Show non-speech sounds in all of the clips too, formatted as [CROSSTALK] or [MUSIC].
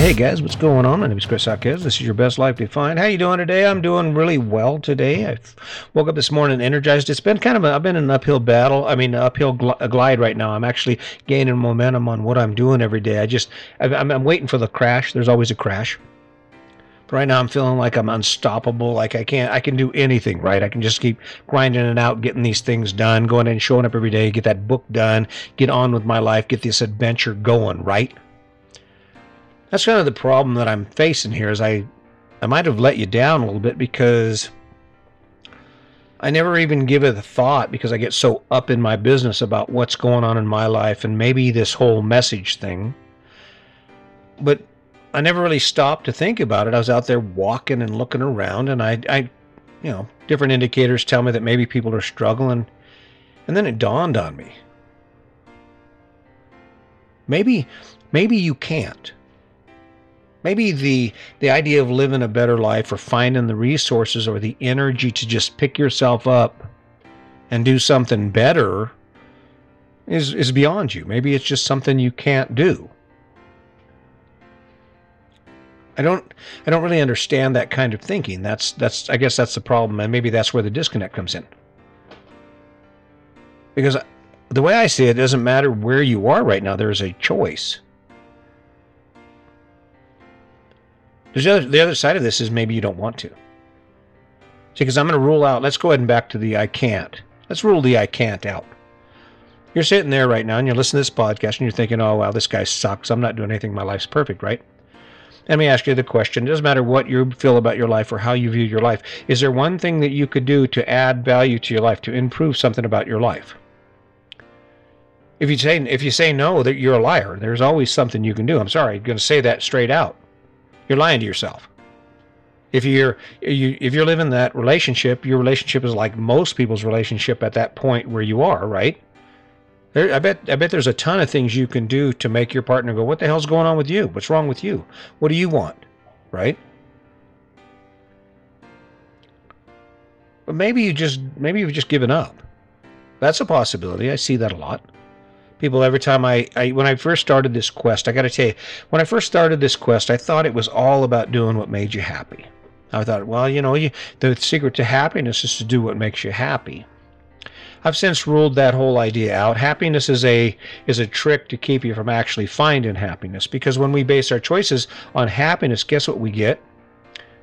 Hey guys, what's going on? My name is Chris Hawkes. This is your best life defined. How you doing today? I'm doing really well today. I woke up this morning energized. It's been kind of a, I've been in an uphill battle. I mean, uphill gl- glide right now. I'm actually gaining momentum on what I'm doing every day. I just I'm, I'm waiting for the crash. There's always a crash. Right now I'm feeling like I'm unstoppable. Like I can't I can do anything. Right? I can just keep grinding it out, getting these things done, going in, showing up every day, get that book done, get on with my life, get this adventure going. Right? That's kind of the problem that I'm facing here is I I might have let you down a little bit because I never even give it a thought because I get so up in my business about what's going on in my life and maybe this whole message thing. But I never really stopped to think about it. I was out there walking and looking around and I I you know, different indicators tell me that maybe people are struggling. And then it dawned on me. Maybe maybe you can't maybe the the idea of living a better life or finding the resources or the energy to just pick yourself up and do something better is is beyond you. Maybe it's just something you can't do. I don't i don't really understand that kind of thinking. That's that's i guess that's the problem and maybe that's where the disconnect comes in. Because the way i see it, it doesn't matter where you are right now there's a choice There's the other, the other side of this is maybe you don't want to. See, because I'm going to rule out, let's go ahead and back to the I can't. Let's rule the I can't out. You're sitting there right now and you're listening to this podcast and you're thinking, oh, wow, this guy sucks. I'm not doing anything. My life's perfect, right? Let me ask you the question. It doesn't matter what you feel about your life or how you view your life. Is there one thing that you could do to add value to your life, to improve something about your life? If you say if you say no, that you're a liar. There's always something you can do. I'm sorry, I'm going to say that straight out. You're lying to yourself. If you're you, if you're living that relationship, your relationship is like most people's relationship at that point where you are, right? There, I bet I bet there's a ton of things you can do to make your partner go, "What the hell's going on with you? What's wrong with you? What do you want?" Right? But maybe you just maybe you've just given up. That's a possibility. I see that a lot people every time I, I when I first started this quest, I got to tell you, when I first started this quest, I thought it was all about doing what made you happy. I thought, well, you know, you, the secret to happiness is to do what makes you happy. I've since ruled that whole idea out. Happiness is a is a trick to keep you from actually finding happiness because when we base our choices on happiness, guess what we get?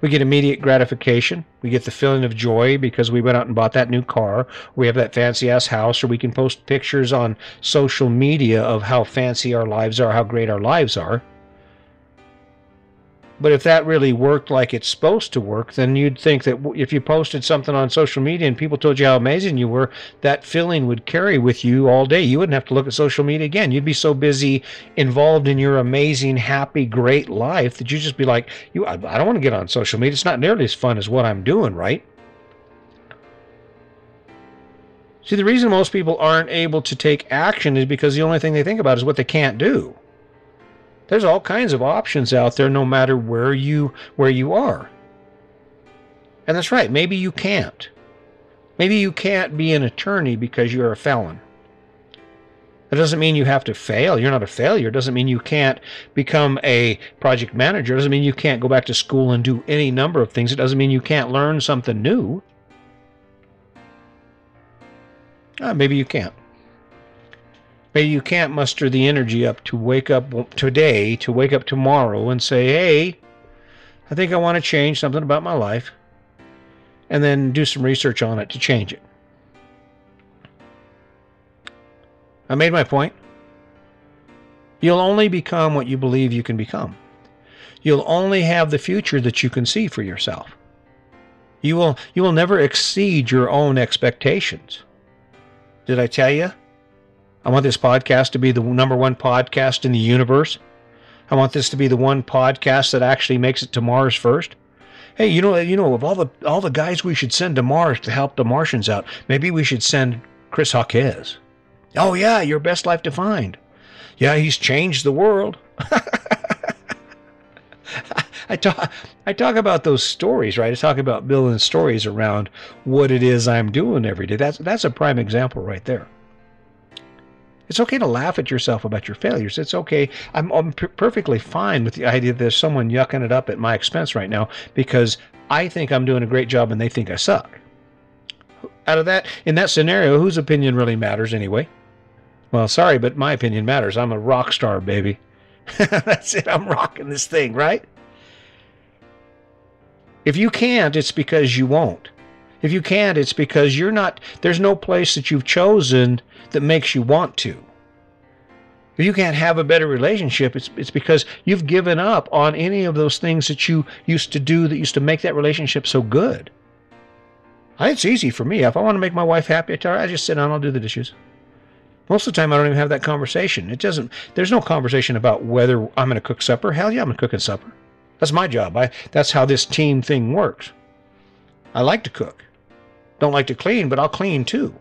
We get immediate gratification. We get the feeling of joy because we went out and bought that new car. We have that fancy ass house, or we can post pictures on social media of how fancy our lives are, how great our lives are. But if that really worked like it's supposed to work, then you'd think that if you posted something on social media and people told you how amazing you were, that feeling would carry with you all day. You wouldn't have to look at social media again. You'd be so busy involved in your amazing, happy, great life that you'd just be like, "You, I, I don't want to get on social media. It's not nearly as fun as what I'm doing, right?" See, the reason most people aren't able to take action is because the only thing they think about is what they can't do. There's all kinds of options out there no matter where you where you are. And that's right, maybe you can't. Maybe you can't be an attorney because you're a felon. That doesn't mean you have to fail. You're not a failure. It doesn't mean you can't become a project manager. It doesn't mean you can't go back to school and do any number of things. It doesn't mean you can't learn something new. Uh, maybe you can't. Maybe you can't muster the energy up to wake up today, to wake up tomorrow and say, hey, I think I want to change something about my life, and then do some research on it to change it. I made my point. You'll only become what you believe you can become. You'll only have the future that you can see for yourself. You will you will never exceed your own expectations. Did I tell you? I want this podcast to be the number one podcast in the universe. I want this to be the one podcast that actually makes it to Mars first. Hey, you know, you know, of all the all the guys we should send to Mars to help the Martians out, maybe we should send Chris Hawkes. Oh yeah, your best life defined. Yeah, he's changed the world. [LAUGHS] I talk I talk about those stories, right? I talk about building stories around what it is I'm doing every day. That's that's a prime example right there. It's okay to laugh at yourself about your failures. It's okay. I'm, I'm p- perfectly fine with the idea that there's someone yucking it up at my expense right now because I think I'm doing a great job and they think I suck. Out of that, in that scenario, whose opinion really matters anyway? Well, sorry, but my opinion matters. I'm a rock star, baby. [LAUGHS] That's it. I'm rocking this thing, right? If you can't, it's because you won't. If you can't, it's because you're not, there's no place that you've chosen that makes you want to. If you can't have a better relationship, it's, it's because you've given up on any of those things that you used to do that used to make that relationship so good. It's easy for me. If I want to make my wife happy, I tell her, I just sit down, I'll do the dishes. Most of the time, I don't even have that conversation. It doesn't. There's no conversation about whether I'm going to cook supper. Hell yeah, I'm going to cooking supper. That's my job. I. That's how this team thing works. I like to cook. Don't like to clean, but I'll clean too.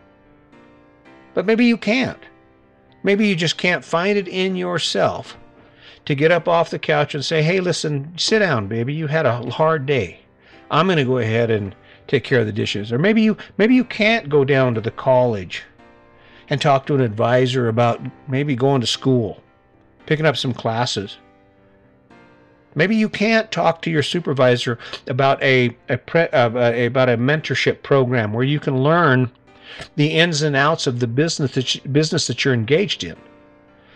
But maybe you can't. Maybe you just can't find it in yourself to get up off the couch and say, "Hey, listen, sit down, baby. You had a hard day. I'm going to go ahead and take care of the dishes." Or maybe you maybe you can't go down to the college and talk to an advisor about maybe going to school, picking up some classes. Maybe you can't talk to your supervisor about a, a pre, uh, about a mentorship program where you can learn the ins and outs of the business that you, business that you're engaged in.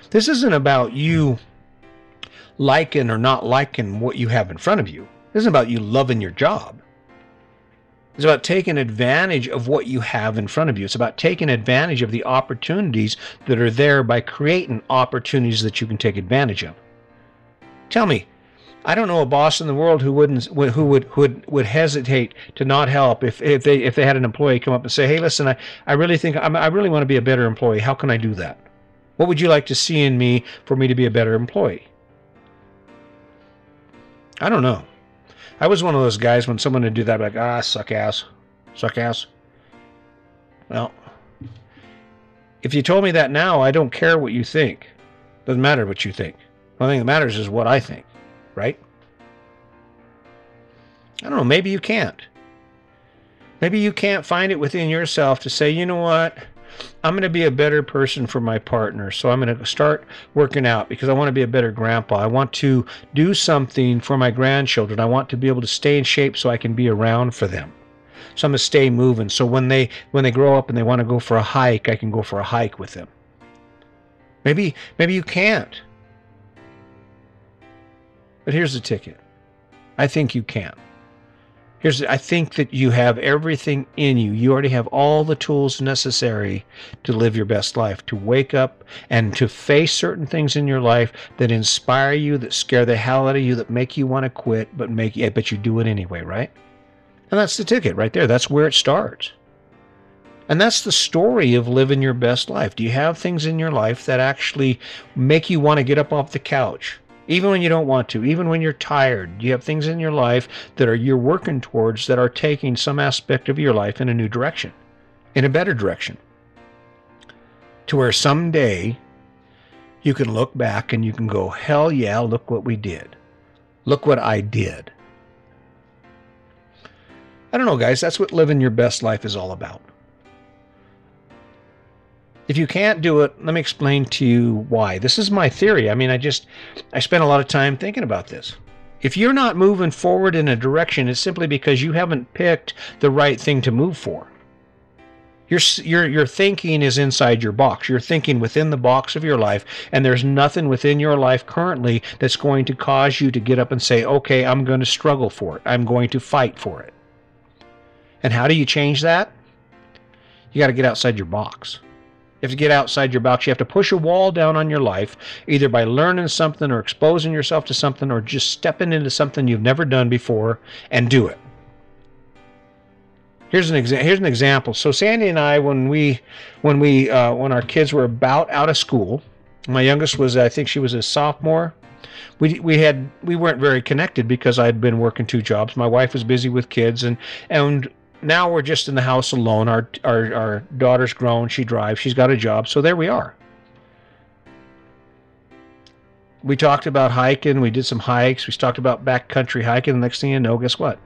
This isn't about you liking or not liking what you have in front of you. This isn't about you loving your job. It's about taking advantage of what you have in front of you. It's about taking advantage of the opportunities that are there by creating opportunities that you can take advantage of. Tell me, I don't know a boss in the world who wouldn't who would who would, would hesitate to not help if, if they if they had an employee come up and say, "Hey, listen, I, I really think I'm, I really want to be a better employee. How can I do that? What would you like to see in me for me to be a better employee?" I don't know. I was one of those guys when someone would do that, like, ah, suck ass, suck ass. Well, if you told me that now, I don't care what you think. Doesn't matter what you think. The only thing that matters is what I think, right? I don't know, maybe you can't. Maybe you can't find it within yourself to say, you know what? I'm going to be a better person for my partner. So I'm going to start working out because I want to be a better grandpa. I want to do something for my grandchildren. I want to be able to stay in shape so I can be around for them. So I'm going to stay moving. So when they when they grow up and they want to go for a hike, I can go for a hike with them. Maybe maybe you can't. But here's the ticket. I think you can. Here's, I think that you have everything in you. You already have all the tools necessary to live your best life, to wake up and to face certain things in your life that inspire you, that scare the hell out of you, that make you want to quit, but make but you do it anyway, right? And that's the ticket right there. That's where it starts. And that's the story of living your best life. Do you have things in your life that actually make you want to get up off the couch? Even when you don't want to, even when you're tired, you have things in your life that are you're working towards that are taking some aspect of your life in a new direction, in a better direction. To where someday you can look back and you can go, hell yeah, look what we did. Look what I did. I don't know, guys. That's what living your best life is all about. If you can't do it, let me explain to you why. This is my theory. I mean, I just I spent a lot of time thinking about this. If you're not moving forward in a direction, it's simply because you haven't picked the right thing to move for. Your, your, your thinking is inside your box. You're thinking within the box of your life, and there's nothing within your life currently that's going to cause you to get up and say, okay, I'm going to struggle for it. I'm going to fight for it. And how do you change that? You got to get outside your box. You have to get outside your box. You have to push a wall down on your life, either by learning something or exposing yourself to something or just stepping into something you've never done before and do it. Here's an exa- here's an example. So Sandy and I, when we when we uh, when our kids were about out of school, my youngest was I think she was a sophomore. We, we had we weren't very connected because I had been working two jobs. My wife was busy with kids and and now we're just in the house alone. Our, our, our daughter's grown. She drives. She's got a job. So there we are. We talked about hiking. We did some hikes. We talked about backcountry hiking. The next thing you know, guess what?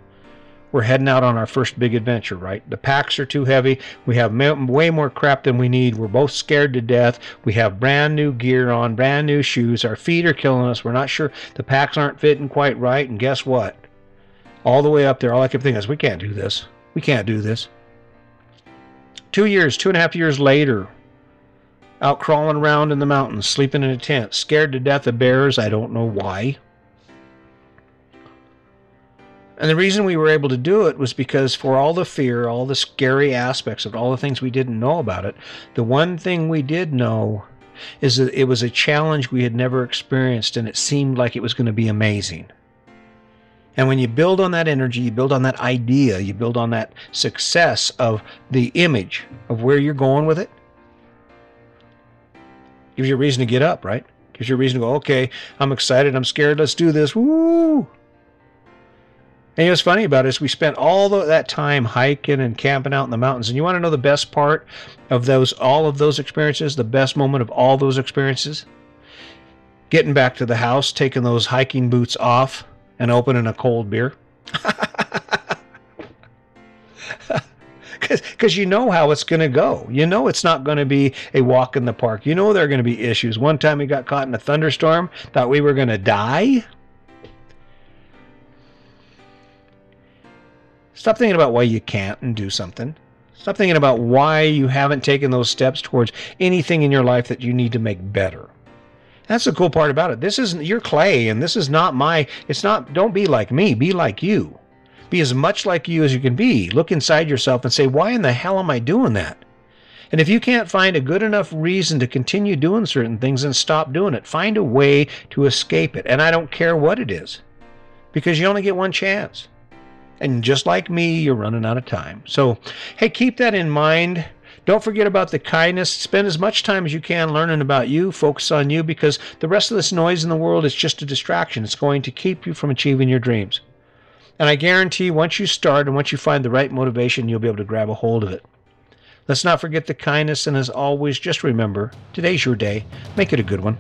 we're heading out on our first big adventure, right? The packs are too heavy. We have way more crap than we need. We're both scared to death. We have brand new gear on, brand new shoes. Our feet are killing us. We're not sure the packs aren't fitting quite right. And guess what? All the way up there, all I kept thinking is, we can't do this. We can't do this. Two years, two and a half years later, out crawling around in the mountains, sleeping in a tent, scared to death of bears. I don't know why. And the reason we were able to do it was because, for all the fear, all the scary aspects of all the things we didn't know about it, the one thing we did know is that it was a challenge we had never experienced and it seemed like it was going to be amazing. And when you build on that energy, you build on that idea, you build on that success of the image of where you're going with it, gives you a reason to get up, right? Gives you a reason to go, okay, I'm excited, I'm scared, let's do this. Woo! And you know what's funny about it is we spent all the, that time hiking and camping out in the mountains. And you want to know the best part of those, all of those experiences, the best moment of all those experiences? Getting back to the house, taking those hiking boots off, and opening a cold beer. [LAUGHS] Because you know how it's going to go. You know it's not going to be a walk in the park. You know there are going to be issues. One time we got caught in a thunderstorm, thought we were going to die. Stop thinking about why you can't and do something. Stop thinking about why you haven't taken those steps towards anything in your life that you need to make better. That's the cool part about it. This isn't your clay, and this is not my. It's not. Don't be like me. Be like you. Be as much like you as you can be. Look inside yourself and say, why in the hell am I doing that? And if you can't find a good enough reason to continue doing certain things, then stop doing it. Find a way to escape it. And I don't care what it is, because you only get one chance. And just like me, you're running out of time. So, hey, keep that in mind. Don't forget about the kindness. Spend as much time as you can learning about you. Focus on you because the rest of this noise in the world is just a distraction. It's going to keep you from achieving your dreams. And I guarantee once you start and once you find the right motivation, you'll be able to grab a hold of it. Let's not forget the kindness. And as always, just remember today's your day. Make it a good one.